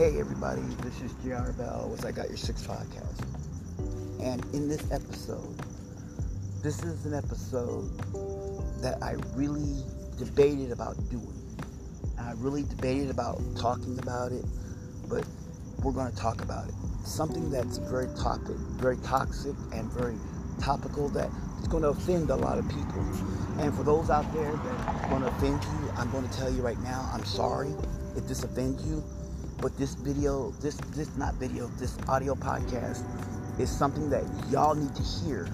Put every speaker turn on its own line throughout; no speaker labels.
Hey everybody, this is JR Bell with I Got Your Six podcast. And in this episode, this is an episode that I really debated about doing. I really debated about talking about it, but we're going to talk about it. Something that's very topic, very toxic, and very topical that is going to offend a lot of people. And for those out there that going to offend you, I'm going to tell you right now, I'm sorry if this offends you. But this video, this this not video, this audio podcast is something that y'all need to hear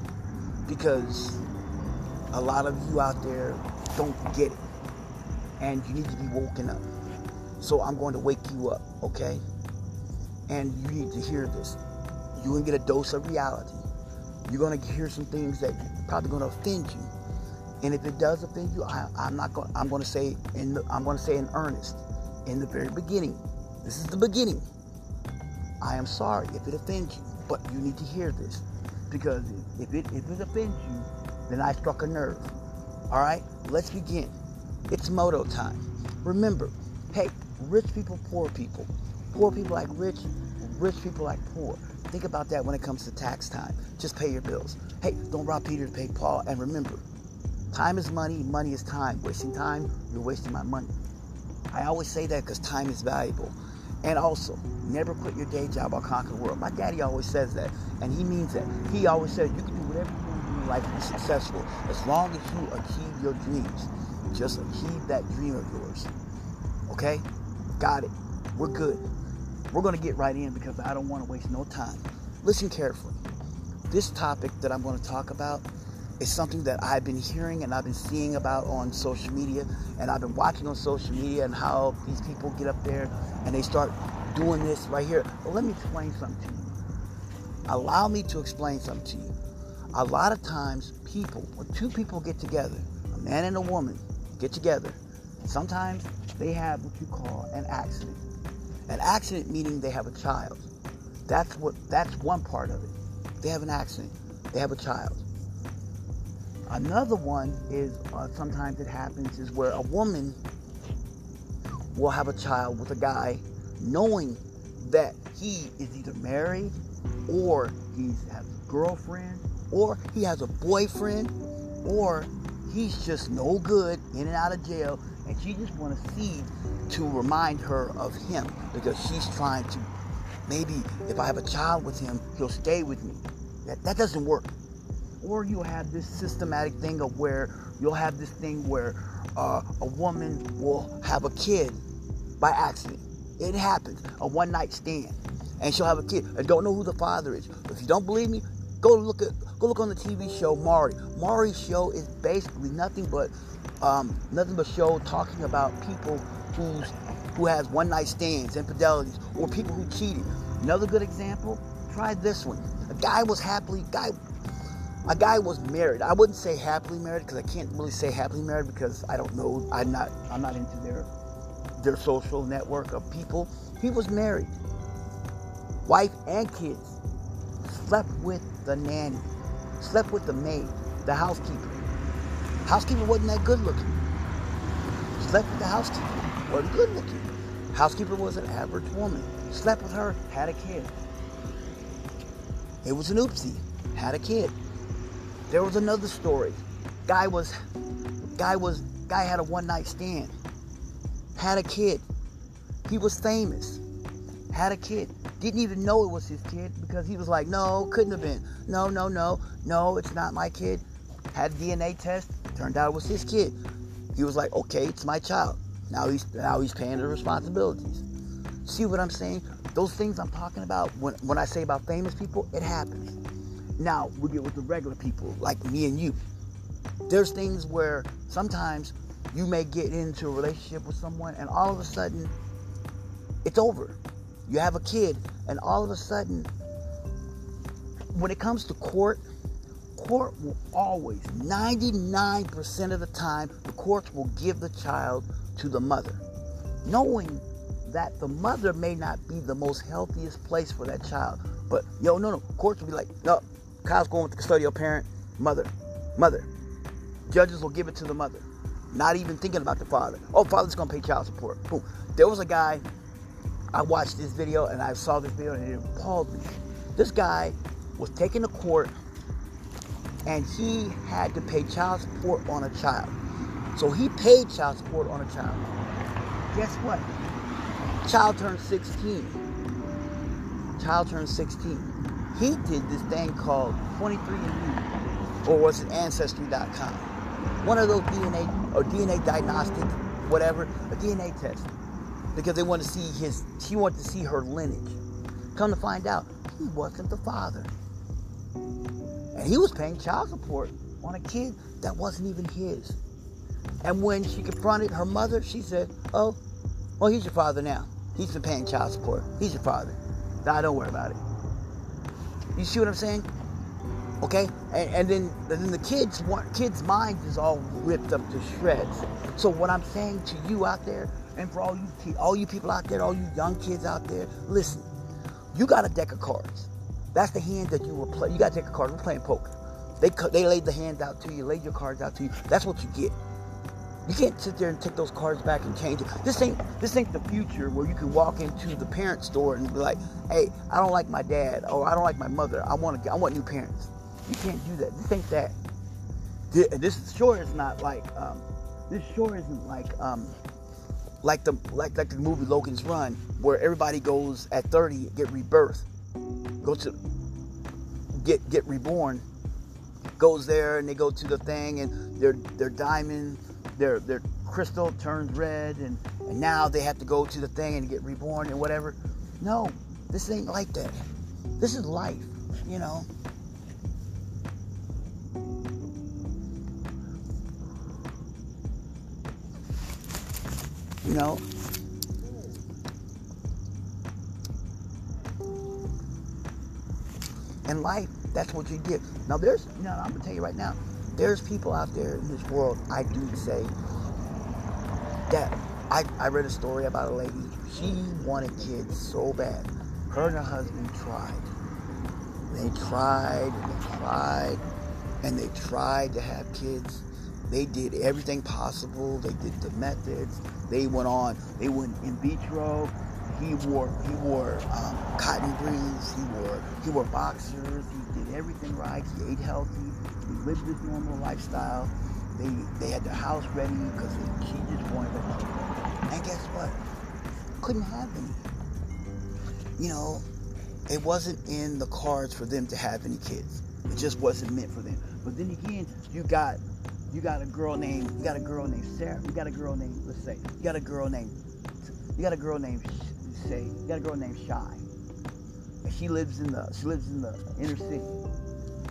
because a lot of you out there don't get it. And you need to be woken up. So I'm going to wake you up, okay? And you need to hear this. You're gonna get a dose of reality. You're gonna hear some things that probably gonna offend you. And if it does offend you, I, am not going. I'm going to say in. The, I'm going to say in earnest, in the very beginning. This is the beginning. I am sorry if it offends you, but you need to hear this because if it if it offends you, then I struck a nerve. All right, let's begin. It's moto time. Remember, hey, rich people, poor people, poor people like rich, rich people like poor. Think about that when it comes to tax time. Just pay your bills. Hey, don't rob Peter to pay Paul. And remember, time is money, money is time. Wasting time, you're wasting my money. I always say that because time is valuable. And also, never quit your day job or conquer the world. My daddy always says that, and he means that. He always says you can do whatever you want to do in life and be successful as long as you achieve your dreams. Just achieve that dream of yours. Okay? Got it. We're good. We're going to get right in because I don't want to waste no time. Listen carefully. This topic that I'm going to talk about is something that I've been hearing and I've been seeing about on social media and I've been watching on social media and how these people get up there and they start doing this right here. Let me explain something to you. Allow me to explain something to you. A lot of times people, when two people get together, a man and a woman get together, sometimes they have what you call an accident. An accident meaning they have a child. That's what that's one part of it. They have an accident. They have a child. Another one is uh, sometimes it happens is where a woman will have a child with a guy knowing that he is either married or he has a girlfriend or he has a boyfriend or he's just no good in and out of jail and she just want to see to remind her of him because she's trying to maybe if I have a child with him, he'll stay with me. That, that doesn't work. Or you'll have this systematic thing of where you'll have this thing where uh, a woman will have a kid by accident. It happens, a one night stand. And she'll have a kid and don't know who the father is. If you don't believe me, go look at go look on the TV show Maury. Maury's show is basically nothing but um, nothing but show talking about people who's who has one night stands, infidelities, or people who cheated. Another good example, try this one. A guy was happily guy a guy was married. I wouldn't say happily married because I can't really say happily married because I don't know. I'm not I'm not into their their social network of people. He was married. Wife and kids. Slept with the nanny. Slept with the maid, the housekeeper. Housekeeper wasn't that good looking. Slept with the housekeeper. Wasn't good looking. Housekeeper was an average woman. Slept with her, had a kid. It was an oopsie. Had a kid. There was another story. Guy was guy was guy had a one night stand. Had a kid. He was famous. Had a kid. Didn't even know it was his kid because he was like, no, couldn't have been. No, no, no, no, it's not my kid. Had DNA test. Turned out it was his kid. He was like, okay, it's my child. Now he's now he's paying the responsibilities. See what I'm saying? Those things I'm talking about when when I say about famous people, it happens. Now we get with the regular people like me and you. There's things where sometimes you may get into a relationship with someone and all of a sudden it's over. You have a kid and all of a sudden when it comes to court, court will always 99% of the time the courts will give the child to the mother, knowing that the mother may not be the most healthiest place for that child. But yo, no, no, courts will be like, no, Kyle's going with the custodial parent, mother, mother. Judges will give it to the mother, not even thinking about the father. Oh, father's gonna pay child support. Boom. There was a guy I watched this video and I saw this video and it appalled me. This guy was taken to court and he had to pay child support on a child. So he paid child support on a child. Guess what? Child turned 16. Child turned 16. He did this thing called 23andMe, or was it Ancestry.com? One of those DNA or DNA diagnostic, whatever, a DNA test, because they wanted to see his. She wanted to see her lineage. Come to find out, he wasn't the father, and he was paying child support on a kid that wasn't even his. And when she confronted her mother, she said, "Oh, well, he's your father now. He's been paying child support. He's your father. Nah, don't worry about it." You see what I'm saying? Okay, and, and then then the kids kids' mind is all ripped up to shreds. So what I'm saying to you out there, and for all you all you people out there, all you young kids out there, listen. You got a deck of cards. That's the hand that you were playing. You got a deck of cards. We're playing poker. They they laid the hands out to you, laid your cards out to you. That's what you get. You can't sit there and take those cards back and change it. This ain't this ain't the future where you can walk into the parent store and be like, "Hey, I don't like my dad or I don't like my mother. I want to I want new parents." You can't do that. This ain't that. This sure is not like um, this sure isn't like um, like the like like the movie Logan's Run where everybody goes at 30 get rebirth, go to get get reborn, goes there and they go to the thing and their their diamond their their crystal turns red and, and now they have to go to the thing and get reborn and whatever. No, this ain't like that. This is life, you know. You know, in life, that's what you get. Now, there's, know, I'm gonna tell you right now, there's people out there in this world, I do say, that I, I read a story about a lady. She wanted kids so bad. Her and her husband tried. They tried and they tried and they tried to have kids. They did everything possible. They did the methods. They went on. They went in vitro. He wore he wore um, cotton briefs. He wore he wore boxers. He did everything right. He ate healthy. Lived his normal lifestyle. They they had their house ready because she just wanted it. And guess what? Couldn't have any. You know, it wasn't in the cards for them to have any kids. It just wasn't meant for them. But then again, you got you got a girl named you got a girl named Sarah. You got a girl named let's say you got a girl named you got a girl named say you got a girl named Shy. And she lives in the she lives in the inner city.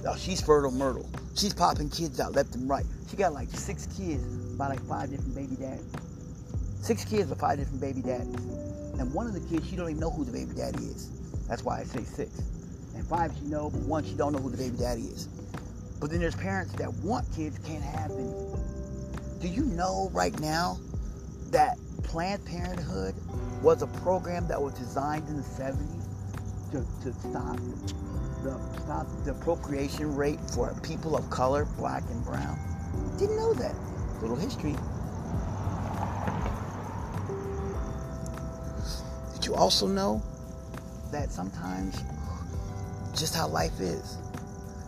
Oh, she's fertile myrtle. She's popping kids out left and right. She got like six kids by like five different baby daddies. Six kids with five different baby daddies. And one of the kids, she don't even know who the baby daddy is. That's why I say six. And five she know, but one she don't know who the baby daddy is. But then there's parents that want kids, can't have any. Do you know right now that Planned Parenthood was a program that was designed in the 70s to, to stop the stop the procreation rate for people of color, black and brown. Didn't know that. Little history. Did you also know that sometimes just how life is?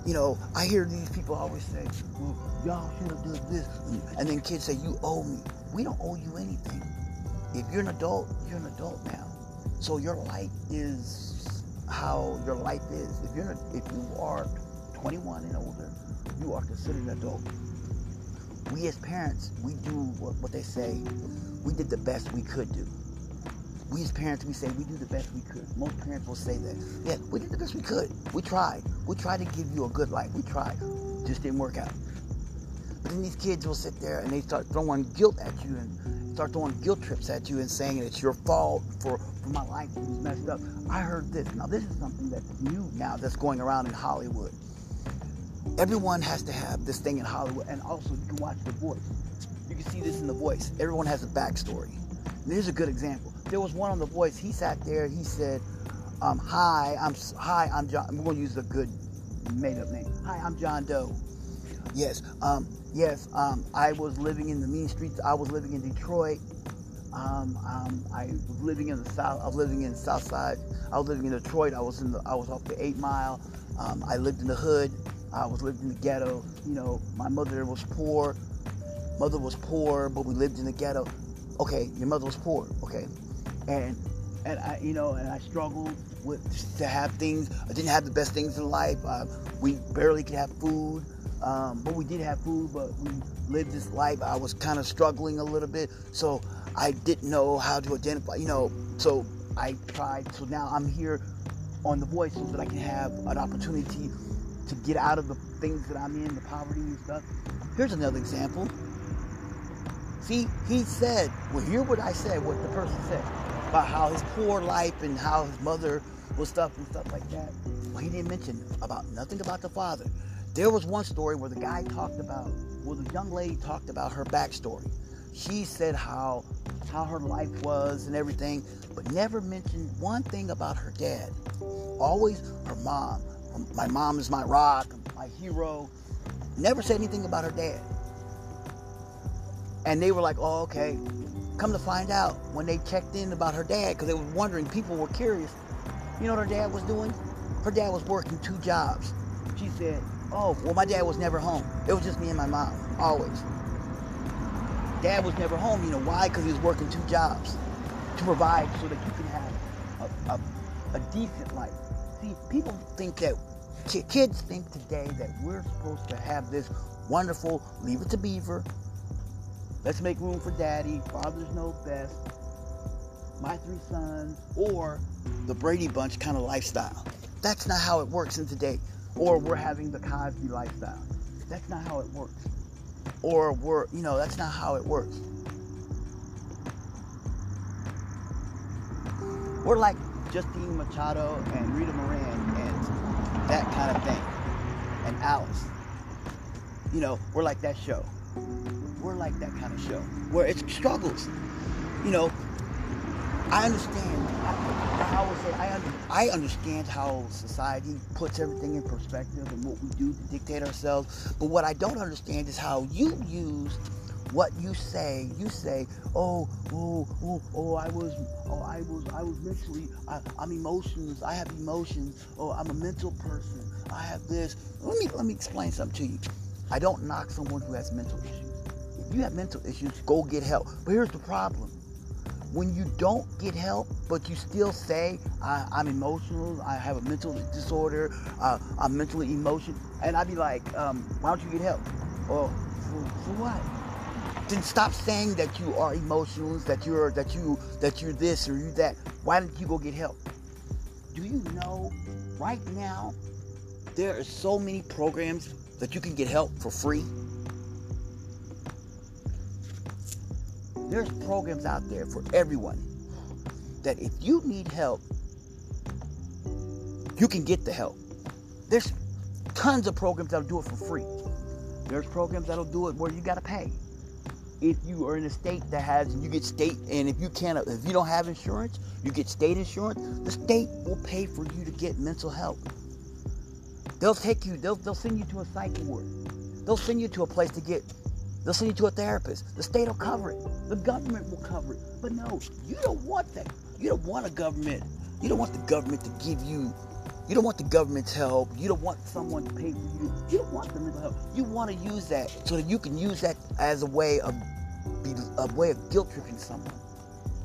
You know, I hear these people always say, well, y'all should have done this. And then kids say, you owe me. We don't owe you anything. If you're an adult, you're an adult now. So your life is how your life is. If you're if you are 21 and older, you are considered an adult. We as parents, we do what, what they say. We did the best we could do. We as parents, we say we do the best we could. Most parents will say that. Yeah, we did the best we could. We tried. We tried to give you a good life. We tried. Just didn't work out. But then these kids will sit there and they start throwing guilt at you and start throwing guilt trips at you and saying it's your fault for for my life was messed up. I heard this. Now, this is something that's new now that's going around in Hollywood. Everyone has to have this thing in Hollywood, and also you can watch The Voice. You can see this in The Voice. Everyone has a backstory. And here's a good example. There was one on The Voice. He sat there. He said, um, "Hi, I'm hi, I'm John. We're going to use a good made-up name. Hi, I'm John Doe. Yes, um, yes. Um, I was living in the mean streets. I was living in Detroit. Um, um, I was living in the south. I was living in Southside. I was living in Detroit. I was in the. I was off the Eight Mile. Um, I lived in the hood. I was living in the ghetto. You know, my mother was poor. Mother was poor, but we lived in the ghetto. Okay, your mother was poor. Okay, and and I, you know, and I struggled with to have things. I didn't have the best things in life. Uh, we barely could have food. Um, but we did have food, but we lived this life. I was kind of struggling a little bit, so I didn't know how to identify, you know. So I tried. So now I'm here on The Voice so that I can have an opportunity to get out of the things that I'm in, the poverty and stuff. Here's another example. See, he said, well, hear what I said, what the person said about how his poor life and how his mother was stuff and stuff like that. Well, he didn't mention about nothing about the father. There was one story where the guy talked about, well, the young lady talked about her backstory. She said how how her life was and everything, but never mentioned one thing about her dad. Always her mom. My mom is my rock, my hero. Never said anything about her dad. And they were like, oh, okay. Come to find out, when they checked in about her dad, because they were wondering, people were curious, you know what her dad was doing? Her dad was working two jobs. She said, Oh, well, my dad was never home. It was just me and my mom, always. Dad was never home. You know why? Because he was working two jobs to provide so that you can have a, a, a decent life. See, people think that kids think today that we're supposed to have this wonderful leave it to beaver. Let's make room for daddy. Fathers know best. My three sons, or the Brady Bunch kind of lifestyle. That's not how it works in today or we're having the Cosby lifestyle. That's not how it works. Or we're, you know, that's not how it works. We're like Justina Machado and Rita Moreno and that kind of thing. And Alice. You know, we're like that show. We're like that kind of show where it's struggles. You know, I understand. I, would say I, under, I understand how society puts everything in perspective and what we do to dictate ourselves. But what I don't understand is how you use what you say. You say, "Oh, oh, oh, oh, I was, oh, I was, I was mentally, I, I'm emotions. I have emotions. Oh, I'm a mental person. I have this." Let me let me explain something to you. I don't knock someone who has mental issues. If you have mental issues, go get help. But here's the problem when you don't get help, but you still say, I, am emotional, I have a mental disorder, uh, I'm mentally emotional, and I'd be like, um, why don't you get help? Or for, for what? Then stop saying that you are emotional, that you're that you that you're this or you that. Why didn't you go get help? Do you know right now there are so many programs that you can get help for free? There's programs out there for everyone that if you need help, you can get the help. There's tons of programs that'll do it for free. There's programs that'll do it where you gotta pay. If you are in a state that has, you get state, and if you can't, if you don't have insurance, you get state insurance. The state will pay for you to get mental help. They'll take you, they'll, they'll send you to a psych ward. They'll send you to a place to get They'll send you to a therapist. The state will cover it. The government will cover it. But no, you don't want that. You don't want a government. You don't want the government to give you. You don't want the government's help. You don't want someone to pay for you. You don't want the mental help. You want to use that so that you can use that as a way of a way of guilt tripping someone.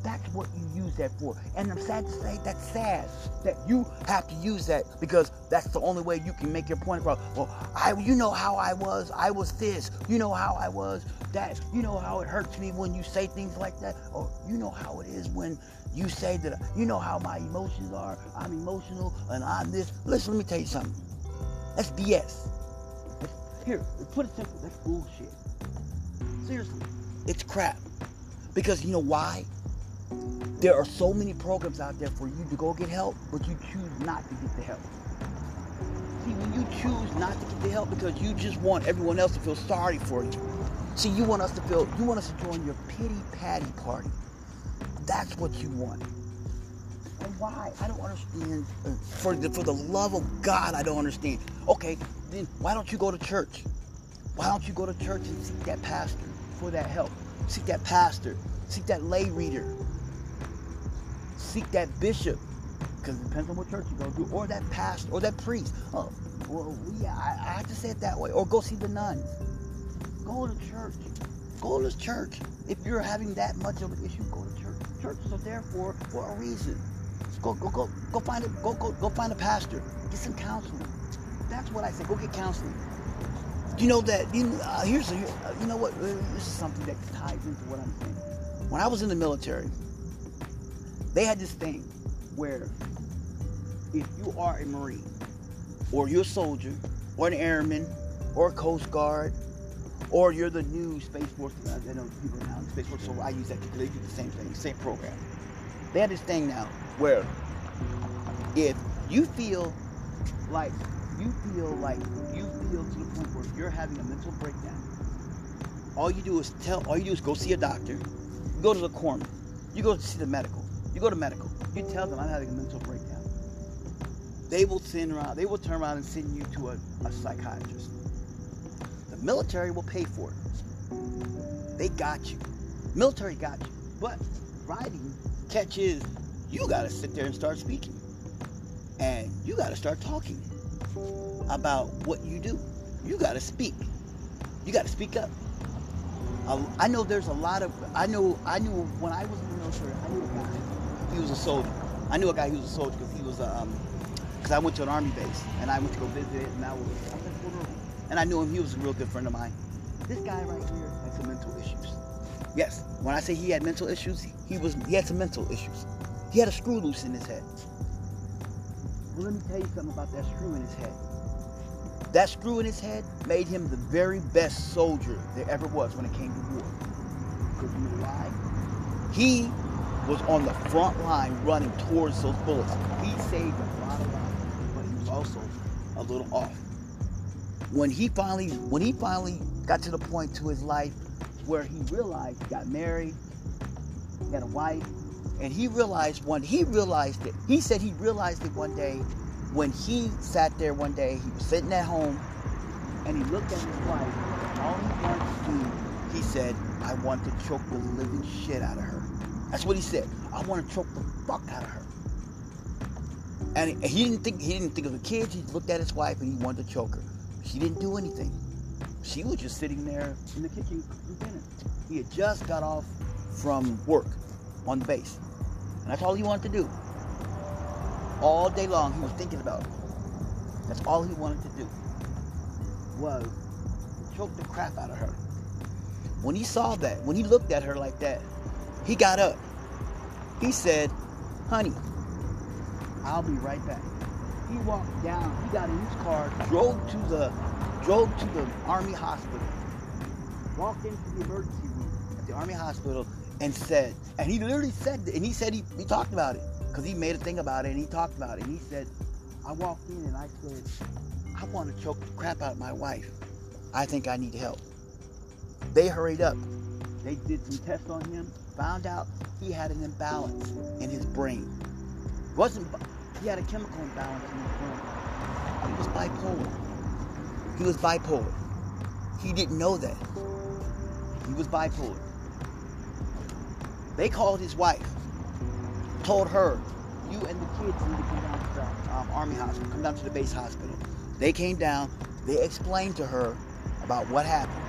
That's what you use that for. And I'm sad to say that's sad that you have to use that because that's the only way you can make your point across. Well, I you know how I was. I was this. You know how I was that. You know how it hurts me when you say things like that. Or you know how it is when you say that you know how my emotions are. I'm emotional and I'm this. Listen, let me tell you something. That's BS. Here, put it simple. That's bullshit. Seriously, it's crap. Because you know why? There are so many programs out there for you to go get help, but you choose not to get the help. See, when you choose not to get the help because you just want everyone else to feel sorry for you. See, you want us to feel, you want us to join your pity patty party. That's what you want. And why? I don't understand. For the, for the love of God, I don't understand. Okay, then why don't you go to church? Why don't you go to church and seek that pastor for that help? seek that pastor, seek that lay reader, seek that bishop, because it depends on what church you go to, or that pastor, or that priest. Oh, well, yeah, I, I have to say it that way. Or go see the nuns. Go to church. Go to church. If you're having that much of an issue, go to church. Churches are there for, for a reason. Go go go go find a go go go find a pastor. Get some counseling. That's what I say. Go get counseling. You know that. You, uh, here's a, uh, you know what. This is something that ties into what I'm saying. When I was in the military, they had this thing where if you are a Marine or you're a soldier or an airman or a Coast Guard or you're the new Space Force. Uh, I know people now in Space Force, so I use that because they do the same thing, same program. They have this thing now where if you feel like you feel like you feel to the point where you're having a mental breakdown, all you do is tell all you do is go see a doctor, you go to the corner, you go to see the medical, you go to medical, you tell them I'm having a mental breakdown. They will send around, they will turn around and send you to a, a psychiatrist. The military will pay for it. They got you. Military got you. But writing catch is you got to sit there and start speaking. And you got to start talking about what you do. You got to speak. You got to speak up. I know there's a lot of, I know, I knew when I was in the military, I knew a guy, he was a soldier. I knew a guy who was a soldier because he was a, um, because I went to an army base and I went to go visit it and I was, and I knew him, he was a real good friend of mine. This guy right here had some mental issues. Yes, when I say he had mental issues, he was he had some mental issues. He had a screw loose in his head. Well, let me tell you something about that screw in his head. That screw in his head made him the very best soldier there ever was when it came to war. Because you know why? He was on the front line running towards those bullets. He saved a lot of lives, but he was also a little off. When he finally, when he finally got to the point to his life where he realized he got married, he had a wife, and he realized when he realized it, he said he realized it one day when he sat there one day, he was sitting at home and he looked at his wife. and All he wanted to do, he said, I want to choke the living shit out of her. That's what he said. I want to choke the fuck out of her. And he didn't think he didn't think of the kids. He looked at his wife and he wanted to choke her. She didn't do anything. She was just sitting there in the kitchen dinner. He had just got off from work on the base. And that's all he wanted to do. All day long, he was thinking about it. That's all he wanted to do was choke the crap out of her. When he saw that, when he looked at her like that, he got up. He said, honey, I'll be right back. He walked down, he got in his car, drove to the drove to the army hospital, walked into the emergency room at the army hospital and said, and he literally said, and he said he, he talked about it because he made a thing about it and he talked about it. And he said, I walked in and I said, I want to choke the crap out of my wife. I think I need help. They hurried up. They did some tests on him, found out he had an imbalance in his brain. wasn't he had a chemical imbalance in his brain. He was bipolar. He was bipolar. He didn't know that. He was bipolar. They called his wife, told her, you and the kids need to come down to the um, army hospital, come down to the base hospital. They came down, they explained to her about what happened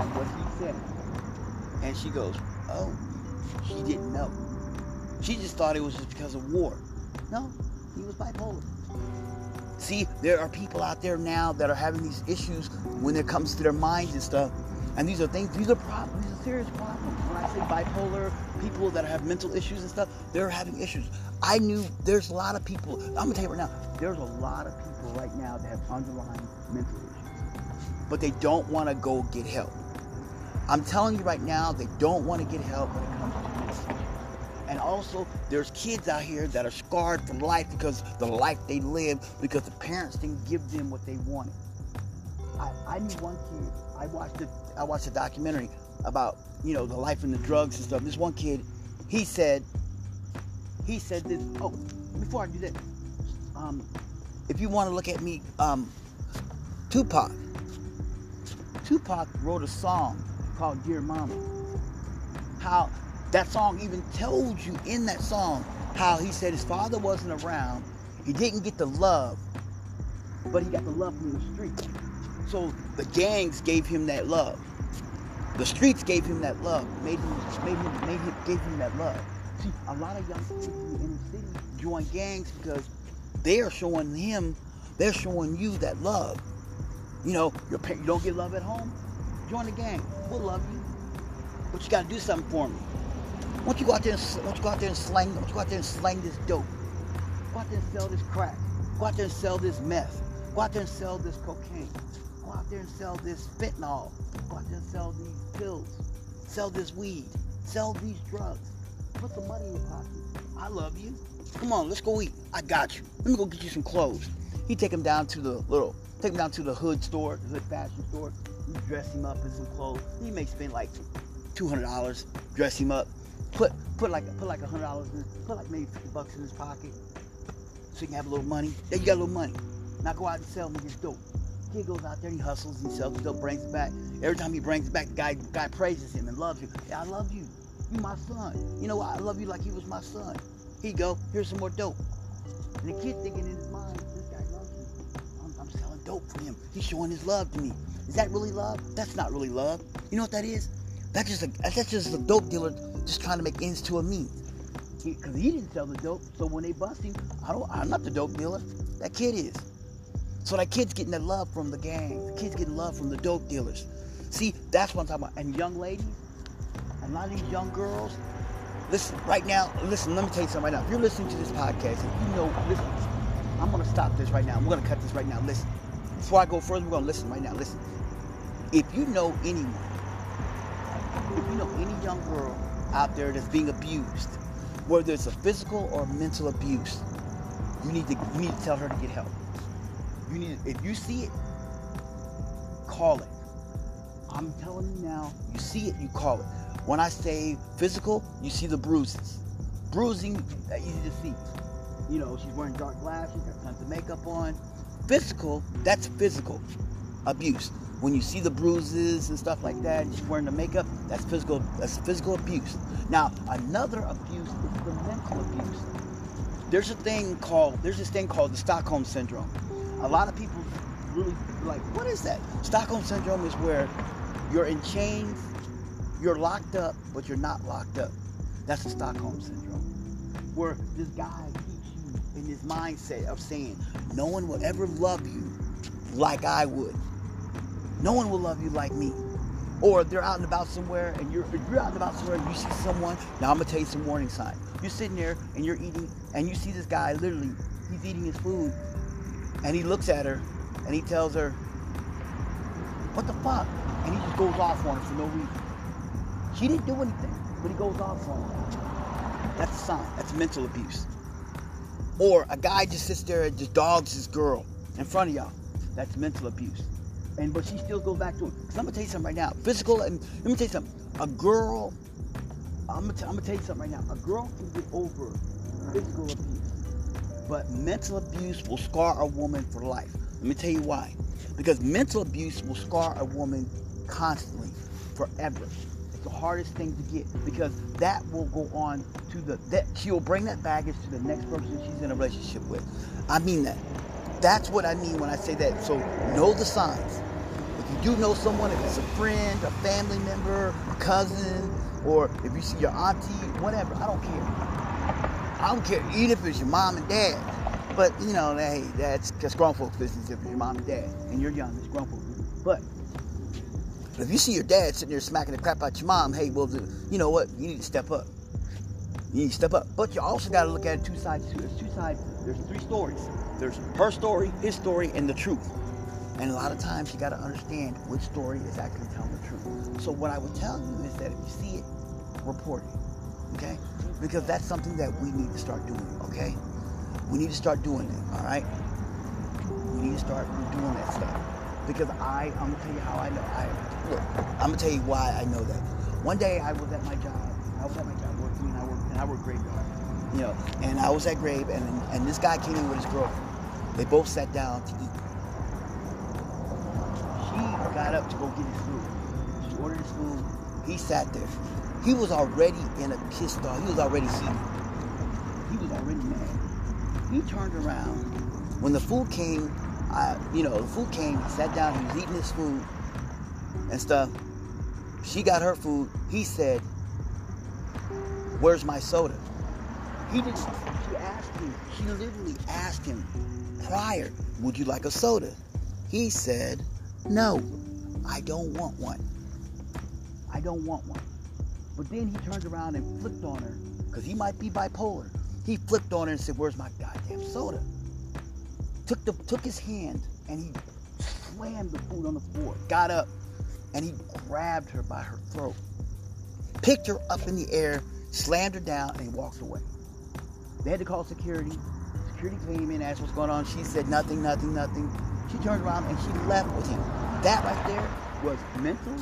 and what he said. And she goes, oh, she didn't know. She just thought it was just because of war. No, he was bipolar. See, there are people out there now that are having these issues when it comes to their minds and stuff. And these are things, these are problems, these are serious problems. When I say bipolar, people that have mental issues and stuff, they're having issues. I knew there's a lot of people, I'm gonna tell you right now, there's a lot of people right now that have underlying mental issues. But they don't wanna go get help. I'm telling you right now, they don't wanna get help when it comes to mental and also, there's kids out here that are scarred from life because the life they lived because the parents didn't give them what they wanted. I, I knew one kid. I watched it. I watched a documentary about you know the life and the drugs and stuff. This one kid, he said, he said this. Oh, before I do that, um, if you want to look at me, um, Tupac. Tupac wrote a song called "Dear Mama." how that song even told you in that song how he said his father wasn't around. He didn't get the love, but he got the love from the street. So the gangs gave him that love. The streets gave him that love, made him, made him, made him, gave him that love. See, a lot of young kids in the city join gangs because they are showing him, they're showing you that love. You know, your you don't get love at home, join the gang. We'll love you, but you got to do something for me. Don't you go out there and don't you go out there and slang? Don't you go out there and slang this dope? Go out there and sell this crack. Go out there and sell this meth. Go out there and sell this cocaine. Go out there and sell this fentanyl. Go out there and sell these pills. Sell this weed. Sell these drugs. Put some money in your pocket. I love you. Come on, let's go eat. I got you. Let me go get you some clothes. He take him down to the little, take him down to the hood store, the hood fashion store. You dress him up in some clothes. He may spend like two hundred dollars, dress him up, put put like put like hundred dollars in, put like maybe fifty bucks in his pocket, so he can have a little money. Then you got a little money. Now go out and sell him his dope. Kid goes out there, and he hustles, he sells, dope, brings it back. Every time he brings it back, the guy guy praises him and loves him. I love you. You my son. You know I love you like he was my son. You go. Here's some more dope. And the kid thinking in his mind, this guy loves me. I'm, I'm selling dope for him. He's showing his love to me. Is that really love? That's not really love. You know what that is? That's just a that's just a dope dealer just trying to make ends to a means. Because he, he, didn't sell the dope, so when they bust him, I don't. I'm not the dope dealer. That kid is. So that kid's getting that love from the gang. The kid's getting love from the dope dealers. See, that's what I'm talking about. And young ladies, a lot of these young girls, listen, right now, listen, let me tell you something right now. If you're listening to this podcast, if you know, listen, I'm gonna stop this right now. I'm gonna cut this right now. Listen. Before I go further, we're gonna listen right now. Listen. If you know anyone, if you know any young girl out there that's being abused, whether it's a physical or mental abuse, you need to you need to tell her to get help. You need if you see it, call it. I'm telling you now, you see it, you call it. When I say physical, you see the bruises. Bruising, uh, easy to see. You know, she's wearing dark glasses, got tons of makeup on. Physical, that's physical abuse. When you see the bruises and stuff like that, and she's wearing the makeup, that's physical. That's physical abuse. Now, another abuse is the mental abuse. There's a thing called there's this thing called the Stockholm syndrome. A lot of people really like, what is that? Stockholm syndrome is where you're in chains, you're locked up, but you're not locked up. That's the Stockholm syndrome. Where this guy in this mindset of saying, no one will ever love you like I would. No one will love you like me. Or they're out and about somewhere and you're you're out and about somewhere and you see someone. Now I'm gonna tell you some warning signs. You're sitting there and you're eating and you see this guy literally, he's eating his food and he looks at her and he tells her, What the fuck? And he just goes off on her for no reason. She didn't do anything, but he goes off on her. That's a sign. That's mental abuse. Or a guy just sits there and just dogs his girl in front of y'all. That's mental abuse and but she still goes back to him. Cause I'm gonna tell you something right now. Physical, and let me tell you something. A girl, I'm gonna, t- I'm gonna tell you something right now. A girl can get over physical abuse, but mental abuse will scar a woman for life. Let me tell you why. Because mental abuse will scar a woman constantly, forever. The hardest thing to get because that will go on to the that she will bring that baggage to the next person she's in a relationship with. I mean that. That's what I mean when I say that. So know the signs. If you do know someone, if it's a friend, a family member, a cousin, or if you see your auntie, whatever, I don't care. I don't care, even if it's your mom and dad. But you know, hey, that's just grown folks business if it's your mom and dad and you're young, it's grown folks. But if you see your dad sitting there smacking the crap out your mom, hey, well, you know what? You need to step up. You need to step up. But you also got to look at it two sides too. There's two sides. There's three stories. There's her story, his story, and the truth. And a lot of times you got to understand which story is actually telling the truth. So what I would tell you is that if you see it, report it. Okay? Because that's something that we need to start doing. Okay? We need to start doing it. All right? We need to start doing that stuff. Because I, I'm gonna tell you how I know. I look. I'm gonna tell you why I know that. One day I was at my job. I was at my job working, and I worked, and I worked graveyard. You know, and I was at grave, and and this guy came in with his girlfriend. They both sat down to eat. She got up to go get his food. She ordered his food. He sat there. He was already in a pissed off. He was already heated. He was already mad. He turned around. When the food came, I, you know, the food came. He sat down. He was eating his food and stuff. She got her food. He said, "Where's my soda?" He didn't. She asked him. She literally asked him prior, "Would you like a soda?" He said, "No, I don't want one. I don't want one." But then he turned around and flipped on her because he might be bipolar. He flipped on her and said, "Where's my goddamn soda?" Took the took his hand and he slammed the food on the floor. Got up and he grabbed her by her throat, picked her up in the air, slammed her down, and he walked away. They had to call security. Security came in, asked what's going on. She said nothing, nothing, nothing. She turned around and she left with him. That right there was mental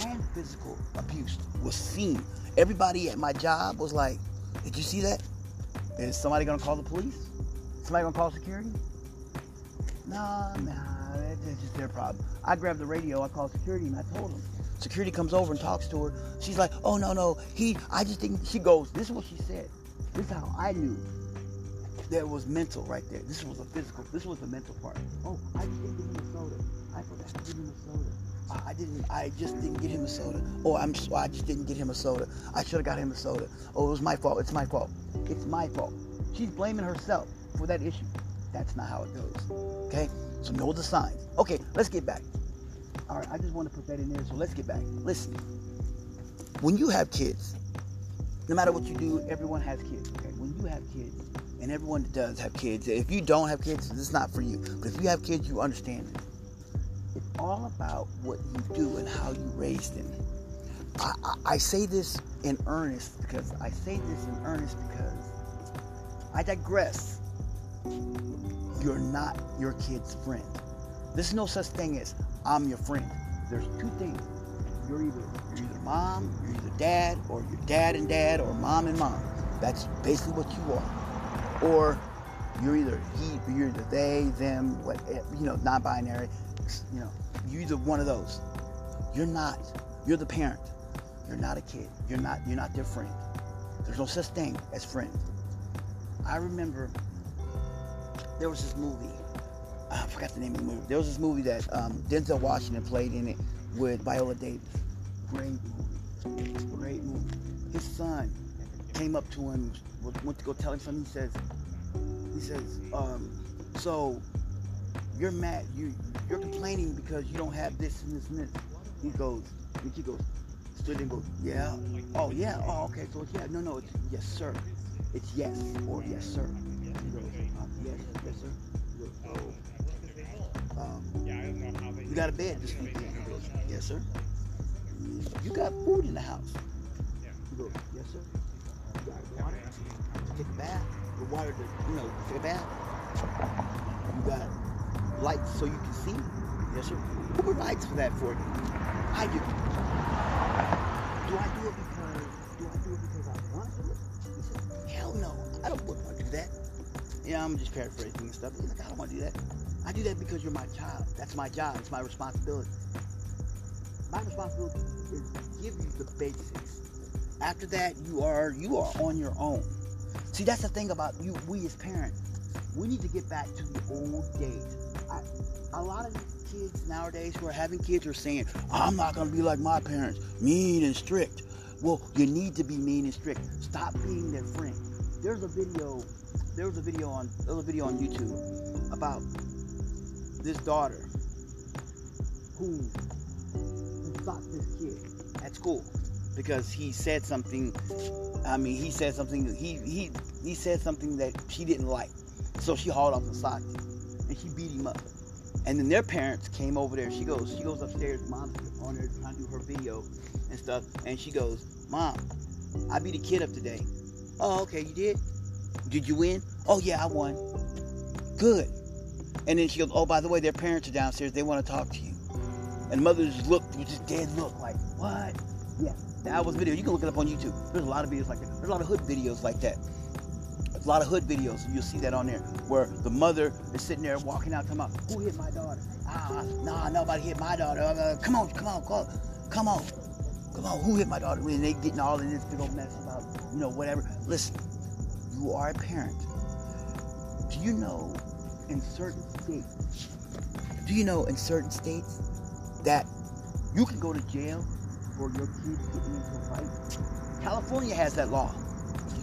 and physical abuse was seen. Everybody at my job was like, "Did you see that? Is somebody gonna call the police? Somebody gonna call security?" Nah, nah, that's just their problem. I grabbed the radio, I called security, and I told them. Security comes over and talks to her. She's like, "Oh no, no, he. I just think." She goes, "This is what she said. This is how I knew." There was mental right there. This was a physical. This was the mental part. Oh, I just didn't give him a soda. I forgot to give him a soda. I didn't. I just didn't get him a soda. Oh, I'm. I just didn't get him a soda. I should have got him a soda. Oh, it was my fault. It's my fault. It's my fault. She's blaming herself for that issue. That's not how it goes. Okay. So know the signs. Okay. Let's get back. All right. I just want to put that in there. So let's get back. Listen. When you have kids, no matter what you do, everyone has kids. Okay. When you have kids, and everyone does have kids. If you don't have kids, it's not for you. But if you have kids, you understand it it's all about what you do and how you raise them. I, I, I, say this in earnest because I say this in earnest because I digress. You're not your kid's friend. There's no such thing as I'm your friend. There's two things. You're either you're either mom, you're either dad, or you're dad and dad, or mom and mom. That's basically what you are. Or you're either he, you're either they, them, what eh, you know, non-binary you know, you're either one of those. You're not. You're the parent. You're not a kid. You're not. You're not their friend. There's no such thing as friend. I remember there was this movie. I forgot the name of the movie. There was this movie that um, Denzel Washington played in it with Viola Davis. Great movie. Great movie. His son came up to him, went to go tell him something. He says, he says, um, so you're mad. You you're complaining because you don't have this and this and this. He goes, and she goes, stood and goes, yeah. Oh yeah. Oh okay. So yeah. No no. It's yes sir. It's yes or yes sir. He goes, yes yes sir. He goes, oh. Um, you got a bed this weekend? He goes, yes sir. You got food in the house? He goes, yes sir. You got water? Take a bath. The water to you know take a bath. You got lights so you can see. Yes, sir. Who provides for that for you? I do. Do I do it because do I do it because I Yeah, I'm just paraphrasing and stuff. He's like, I don't want to do that. I do that because you're my child. That's my job. It's my responsibility. My responsibility is to give you the basics. After that, you are you are on your own. See, that's the thing about you. We as parents, we need to get back to the old days I, a lot of kids nowadays who are having kids are saying, I'm not going to be like my parents, mean and strict. Well, you need to be mean and strict. Stop being their friend. There's a video, there was a video on, there was a video on YouTube about this daughter who, stopped this kid at school because he said something. I mean, he said something. He he he said something that she didn't like, so she hauled off and socked him and she beat him up. And then their parents came over there. She goes, she goes upstairs. Mom's on there trying to do her video and stuff. And she goes, Mom, I beat a kid up today. Oh, okay, you did? Did you win? Oh yeah, I won. Good. And then she goes, Oh, by the way, their parents are downstairs. They want to talk to you. And the mother just looked, with just dead look, like, what? Yeah, that was video. You can look it up on YouTube. There's a lot of videos like that. There's a lot of hood videos like that a lot of hood videos. You'll see that on there where the mother is sitting there walking out, talking about who hit my daughter. Ah, nah, nobody hit my daughter. Uh, come on, come on, come on, come on. come on, who hit my daughter? And they getting all in this big old mess about, you know, whatever. Listen, you are a parent. Do you know in certain states, do you know in certain states that you can go to jail for your kids getting into a fight? California has that law.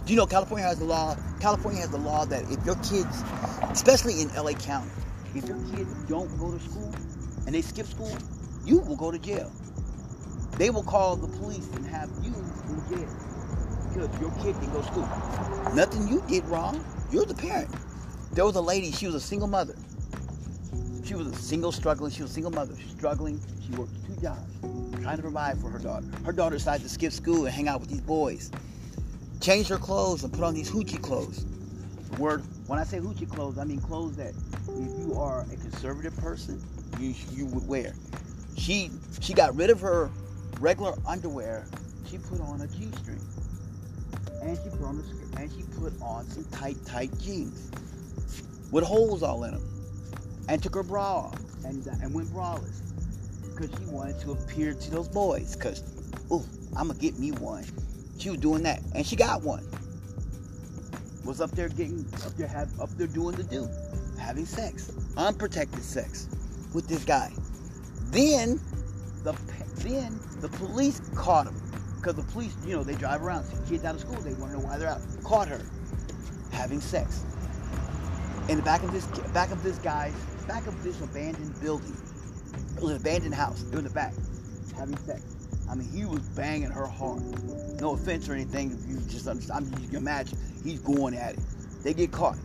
Do you know California has the law? California has the law that if your kids, especially in LA County, if your kids don't go to school and they skip school, you will go to jail. They will call the police and have you in jail because your kid didn't go to school. Nothing you did wrong. You're the parent. There was a lady, she was a single mother. She was a single struggling, she was a single mother, struggling. She worked two jobs, trying to provide for her daughter. Her daughter decided to skip school and hang out with these boys. Changed her clothes and put on these hoochie clothes. The word, when I say hoochie clothes, I mean clothes that if you are a conservative person, you, you would wear. She she got rid of her regular underwear. She put on a G-string. And she put on a, and she put on some tight, tight jeans with holes all in them, and took her bra off and uh, and went braless because she wanted to appear to those boys. Cause, ooh, I'm gonna get me one. She was doing that, and she got one. Was up there getting up there have up there doing the do, having sex, unprotected sex with this guy. Then the then the police caught him because the police, you know, they drive around, see kids out of school, they want to know why they're out. Caught her having sex in the back of this back of this guy's back of this abandoned building. It was an abandoned house. Was in the back, having sex. I mean, he was banging her hard. No offense or anything. If you just understand, I mean, you can imagine he's going at it. They get caught.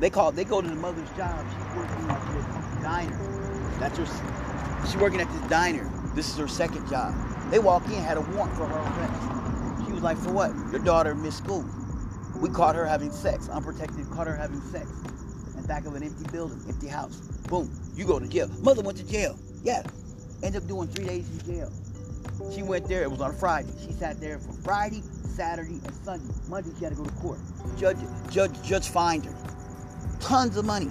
They call. They go to the mother's job. She's working at this diner. That's her. She's working at this diner. This is her second job. They walk in, had a warrant for her arrest. She was like, "For what? Your daughter missed school. We caught her having sex, unprotected. Caught her having sex in the back of an empty building, empty house. Boom. You go to jail. Mother went to jail. Yeah. Ended up doing three days in jail. She went there. It was on Friday. She sat there for Friday, Saturday, and Sunday. Monday she had to go to court. Judge, judge, judge fined her tons of money.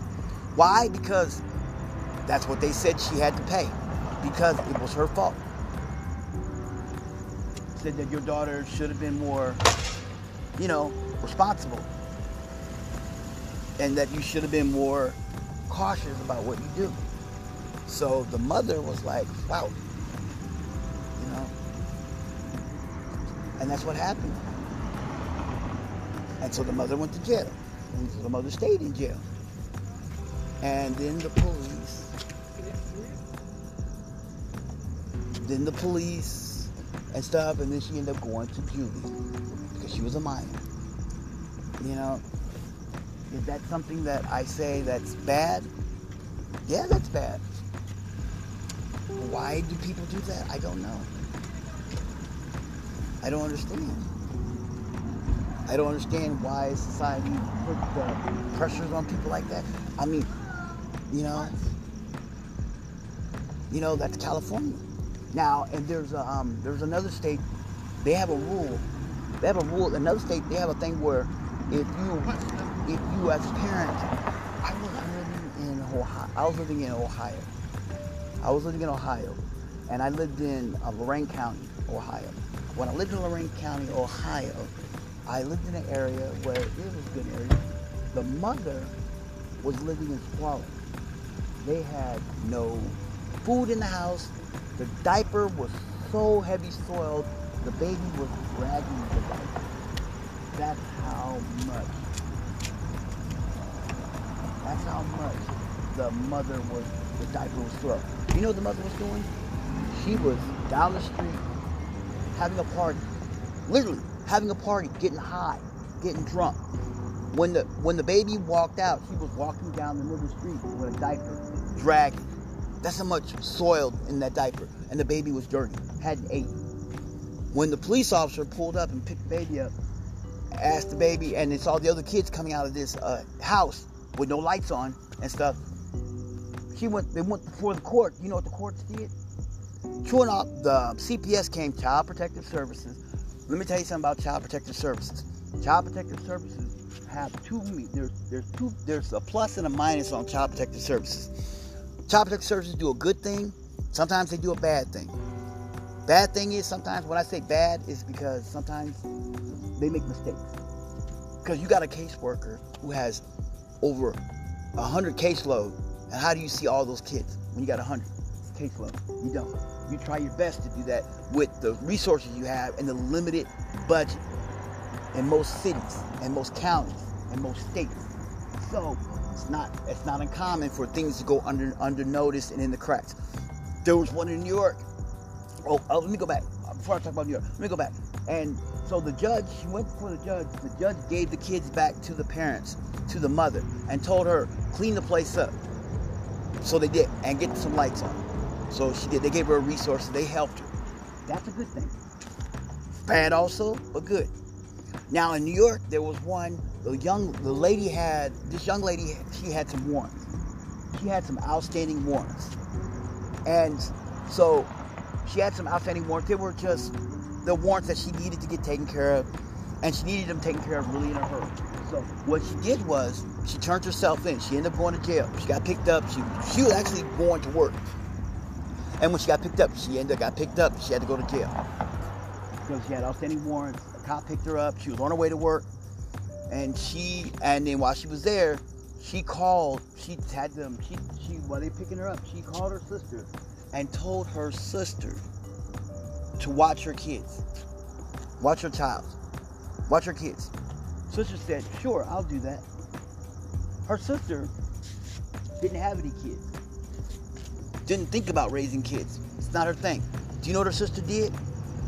Why? Because that's what they said she had to pay. Because it was her fault. Said that your daughter should have been more, you know, responsible. And that you should have been more cautious about what you do. So the mother was like, wow. You know? And that's what happened. And so the mother went to jail. And so the mother stayed in jail. And then the police. Then the police and stuff, and then she ended up going to juvie because she was a minor. You know, is that something that I say that's bad? Yeah, that's bad. Why do people do that? I don't know. I don't understand. I don't understand why society put the pressures on people like that. I mean, you know, you know that's California. Now, and there's a, um, there's another state. They have a rule. They have a rule. Another state. They have a thing where if you if you as a parent, I was living in Ohio. I was living in Ohio. I was living in Ohio, and I lived in uh, Lorain County, Ohio. When I lived in Lorain County, Ohio, I lived in an area where it was a good area. The mother was living in squalor. They had no food in the house. The diaper was so heavy soiled, the baby was dragging the diaper. That's how much. That's how much the mother was, the diaper was soiled. You know what the mother was doing? She was down the street having a party. Literally having a party, getting high, getting drunk. When the when the baby walked out, she was walking down the middle of the street with a diaper, dragging. That's how much soiled in that diaper. And the baby was dirty, hadn't ate. When the police officer pulled up and picked the baby up, asked the baby, and it's all the other kids coming out of this uh, house with no lights on and stuff. She went. They went before the court. You know what the courts did? True enough, the CPS came, Child Protective Services. Let me tell you something about Child Protective Services. Child Protective Services have two. There's there's two. There's a plus and a minus on Child Protective Services. Protective Services do a good thing. Sometimes they do a bad thing. Bad thing is sometimes when I say bad is because sometimes they make mistakes. Because you got a caseworker who has over a hundred caseload, and how do you see all those kids when you got a hundred caseload? You don't. You try your best to do that with the resources you have and the limited budget in most cities and most counties and most states. So it's not it's not uncommon for things to go under under notice and in the cracks. There was one in New York. Oh, oh let me go back before I talk about New York. Let me go back. And so the judge, she went before the judge. The judge gave the kids back to the parents, to the mother, and told her clean the place up. So they did, and get some lights on. So she did. They gave her resources. They helped her. That's a good thing. Bad also, but good. Now in New York, there was one. The young, the lady had this young lady. She had some warrants. She had some outstanding warrants, and so she had some outstanding warrants. They were just the warrants that she needed to get taken care of, and she needed them taken care of really in a hurry. So what she did was she turned herself in. She ended up going to jail. She got picked up. She she was actually going to work, and when she got picked up, she ended up got picked up. She had to go to jail because she had outstanding warrants. A cop picked her up. She was on her way to work, and she and then while she was there, she called. She had them. She she while they picking her up, she called her sister and told her sister to watch her kids, watch her child, watch her kids. Sister said, "Sure, I'll do that." Her sister didn't have any kids. Didn't think about raising kids. It's not her thing. Do you know what her sister did?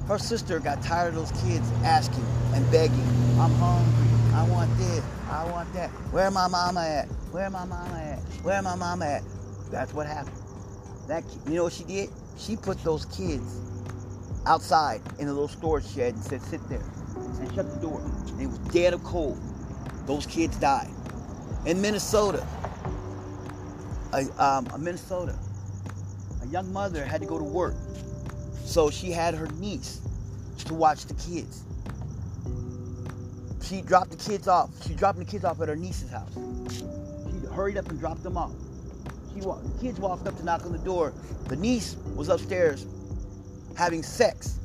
Her sister got tired of those kids asking and begging, I'm hungry, I want this, I want that. Where my mama at? Where my mama at? Where my mama at? That's what happened. That you know what she did? She put those kids outside in a little storage shed and said, sit there. And shut the door. And it was dead of cold. Those kids died. In Minnesota, a, um, a Minnesota, a young mother had to go to work so she had her niece to watch the kids. She dropped the kids off. She dropped the kids off at her niece's house. She hurried up and dropped them off. She walked, the kids walked up to knock on the door. The niece was upstairs having sex.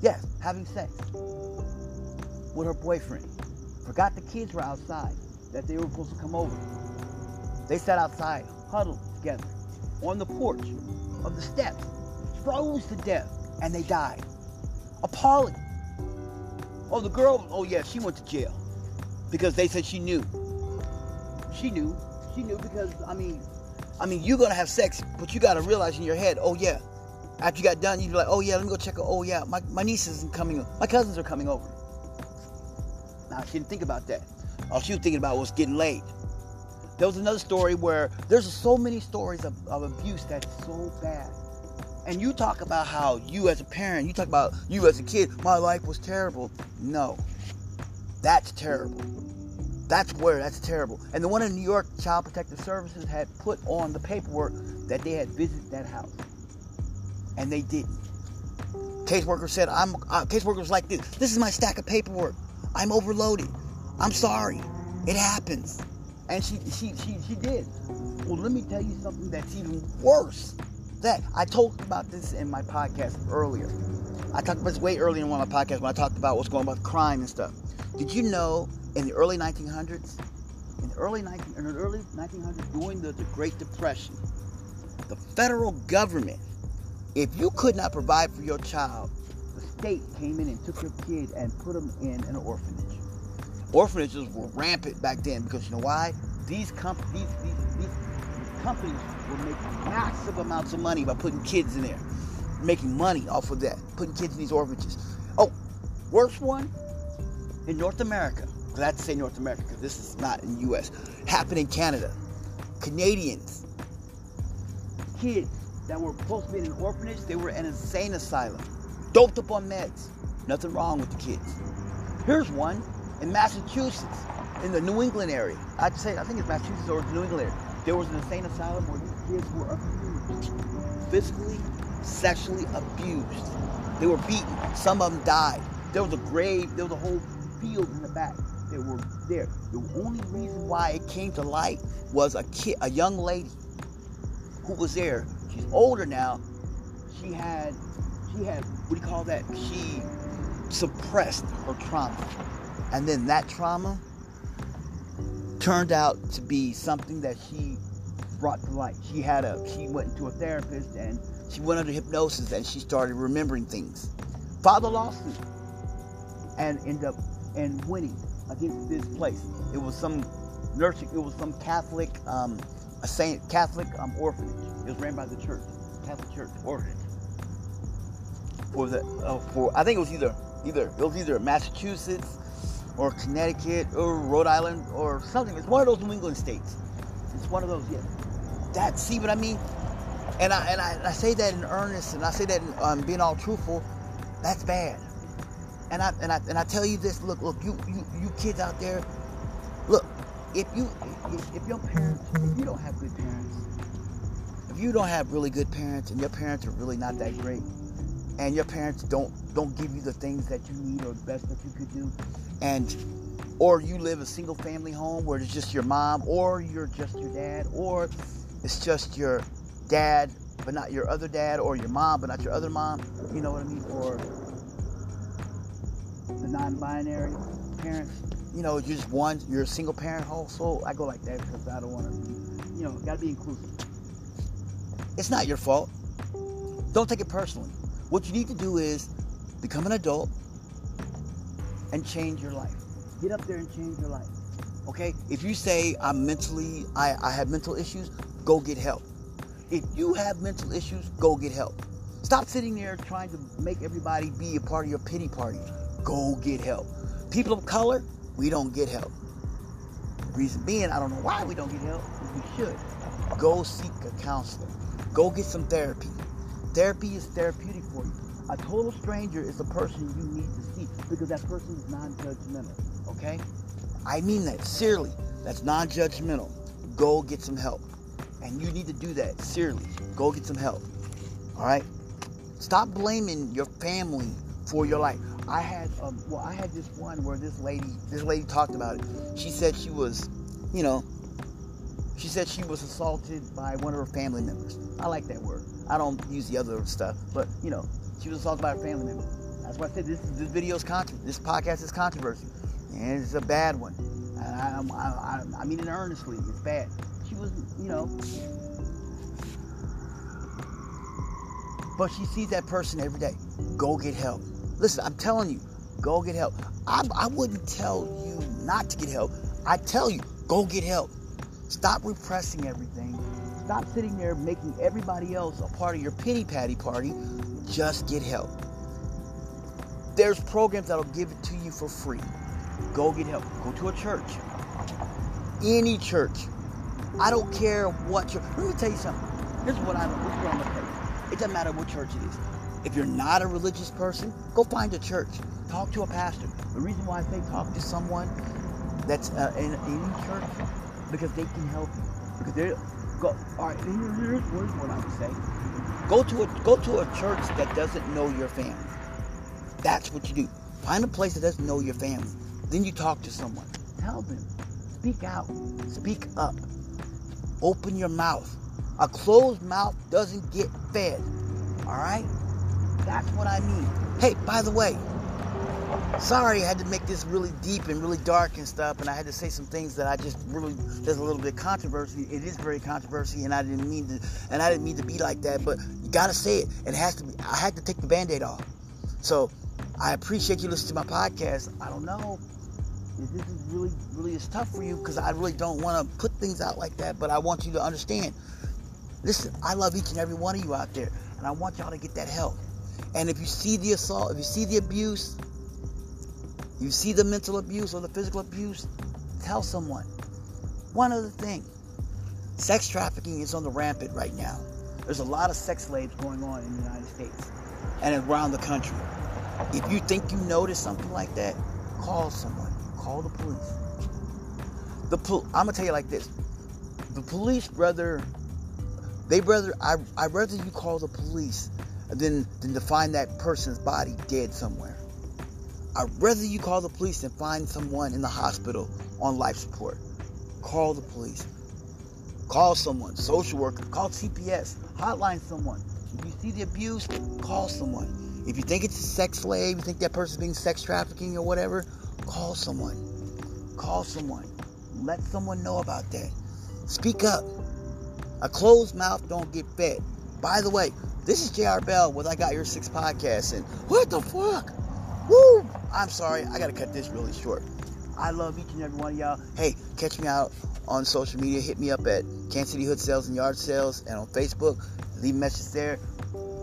Yes, having sex with her boyfriend. Forgot the kids were outside, that they were supposed to come over. They sat outside, huddled together on the porch of the steps froze to death and they died. Appalling. Oh, the girl, oh yeah, she went to jail because they said she knew. She knew. She knew because, I mean, I mean, you're gonna have sex, but you gotta realize in your head, oh yeah. After you got done, you'd be like, oh yeah, let me go check. Oh yeah, my, my niece isn't coming. My cousins are coming over. Now she didn't think about that. All she was thinking about was getting laid. There was another story where there's so many stories of, of abuse that's so bad and you talk about how you as a parent, you talk about you as a kid, my life was terrible. No, that's terrible. That's where that's terrible. And the one in New York, Child Protective Services had put on the paperwork that they had visited that house, and they didn't. Caseworker said, "I'm." Uh, caseworker was like this. This is my stack of paperwork. I'm overloaded. I'm sorry. It happens. And she she she she did. Well, let me tell you something that's even worse that. I talked about this in my podcast earlier. I talked about this way earlier in one of my podcasts when I talked about what's going on about crime and stuff. Did you know in the early 1900s, in the early 19, in the early 1900s, during the, the Great Depression, the federal government, if you could not provide for your child, the state came in and took your kid and put them in an orphanage. Orphanages were rampant back then because you know why? These these, these, these companies making massive amounts of money by putting kids in there, making money off of that, putting kids in these orphanages. Oh, worst one in North America. Glad to say North America because this is not in the U.S. Happened in Canada. Canadians, kids that were supposed to be in an orphanage, they were in an insane asylum, doped up on meds. Nothing wrong with the kids. Here's one in Massachusetts, in the New England area. I'd say I think it's Massachusetts or New England area. There was an insane asylum where were abused, physically, sexually abused. They were beaten. Some of them died. There was a grave. There was a whole field in the back. They were there. The only reason why it came to light was a kid, a young lady who was there. She's older now. She had, she had what do you call that? She suppressed her trauma, and then that trauma turned out to be something that she brought to light. She had a she went to a therapist and she went under hypnosis and she started remembering things. Filed a lawsuit and ended up and winning against this place. It was some nursing. It was some Catholic, um, a Saint Catholic um, orphanage. It was ran by the church, Catholic Church orphanage. For the uh, for I think it was either either it was either Massachusetts or Connecticut or Rhode Island or something. It's one of those New England states. It's one of those. Yeah. That see what I mean? And I and I, I say that in earnest, and I say that in, um, being all truthful. That's bad. And I and I and I tell you this. Look, look, you you you kids out there. Look, if you if, if your parents, if you don't have good parents, if you don't have really good parents, and your parents are really not that great, and your parents don't don't give you the things that you need or the best that you could do, and or you live a single family home where it's just your mom, or you're just your dad, or it's just your dad but not your other dad, or your mom but not your other mom. You know what I mean? Or the non-binary parents. You know, you're just one. You're a single parent household. I go like that because I don't want to. You know, got to be inclusive. It's not your fault. Don't take it personally. What you need to do is become an adult and change your life. Get up there and change your life. Okay? If you say I'm mentally, I, I have mental issues, go get help. If you have mental issues, go get help. Stop sitting there trying to make everybody be a part of your pity party. Go get help. People of color, we don't get help. Reason being, I don't know why we don't get help. We should. Go seek a counselor. Go get some therapy. Therapy is therapeutic for you. A total stranger is the person you need to see because that person is non-judgmental. Okay? I mean that sincerely. That's non-judgmental. Go get some help. And you need to do that. Seriously. Go get some help. All right? Stop blaming your family for your life. I had um, well, I had this one where this lady, this lady talked about it. She said she was, you know, she said she was assaulted by one of her family members. I like that word. I don't use the other stuff, but you know, she was assaulted by a family member. That's why I said this this video is contra- this podcast is controversy, and it's a bad one. I, I, I, I mean it earnestly. It's bad. Was, you know, but she sees that person every day. Go get help. Listen, I'm telling you, go get help. I, I wouldn't tell you not to get help. I tell you, go get help. Stop repressing everything. Stop sitting there making everybody else a part of your pity patty party. Just get help. There's programs that'll give it to you for free. Go get help. Go to a church. Any church. I don't care what church. Let me tell you something. This is what I. This is what I'm gonna tell you. It doesn't matter what church it is. If you're not a religious person, go find a church. Talk to a pastor. The reason why I say talk to someone that's uh, in any church because they can help you. Because they're go. All right, here's, here's what I would say. Go to a go to a church that doesn't know your family. That's what you do. Find a place that doesn't know your family. Then you talk to someone. Tell them. Speak out. Speak up. Open your mouth. A closed mouth doesn't get fed. All right? That's what I mean. Hey, by the way, sorry I had to make this really deep and really dark and stuff, and I had to say some things that I just really there's a little bit of controversy. It is very controversy, and I didn't mean to, and I didn't mean to be like that. But you gotta say it. It has to be. I had to take the band-aid off. So I appreciate you listening to my podcast. I don't know this is really really is tough for you because I really don't want to put things out like that, but I want you to understand. Listen, I love each and every one of you out there, and I want y'all to get that help. And if you see the assault, if you see the abuse, you see the mental abuse or the physical abuse, tell someone. One other thing sex trafficking is on the rampant right now. There's a lot of sex slaves going on in the United States and around the country. If you think you notice something like that, call someone. Call the police. The pol- I'm gonna tell you like this: the police, brother, they rather I I rather you call the police than than to find that person's body dead somewhere. I'd rather you call the police than find someone in the hospital on life support. Call the police. Call someone, social worker, call CPS, hotline someone. If you see the abuse, call someone. If you think it's a sex slave, you think that person's being sex trafficking or whatever, call someone. Call someone. Let someone know about that. Speak up. A closed mouth don't get fed. By the way, this is JR Bell with I Got Your Six podcast. And what the fuck? Woo! I'm sorry, I gotta cut this really short. I love each and every one of y'all. Hey, catch me out on social media. Hit me up at Kansas City Hood Sales and Yard Sales and on Facebook. Leave a message there.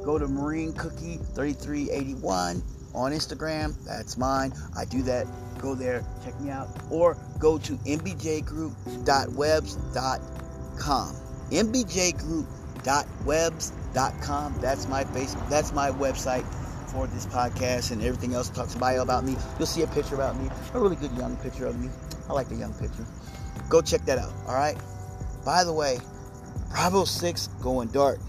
Go to Marine Cookie 3381 on Instagram. That's mine. I do that. Go there, check me out. Or go to mbjgroup.webs.com. mbjgroup.webs.com. That's my Facebook. That's my website for this podcast and everything else talks bio about me. You'll see a picture about me, a really good young picture of me. I like the young picture. Go check that out. All right. By the way, Bravo 6 going dark.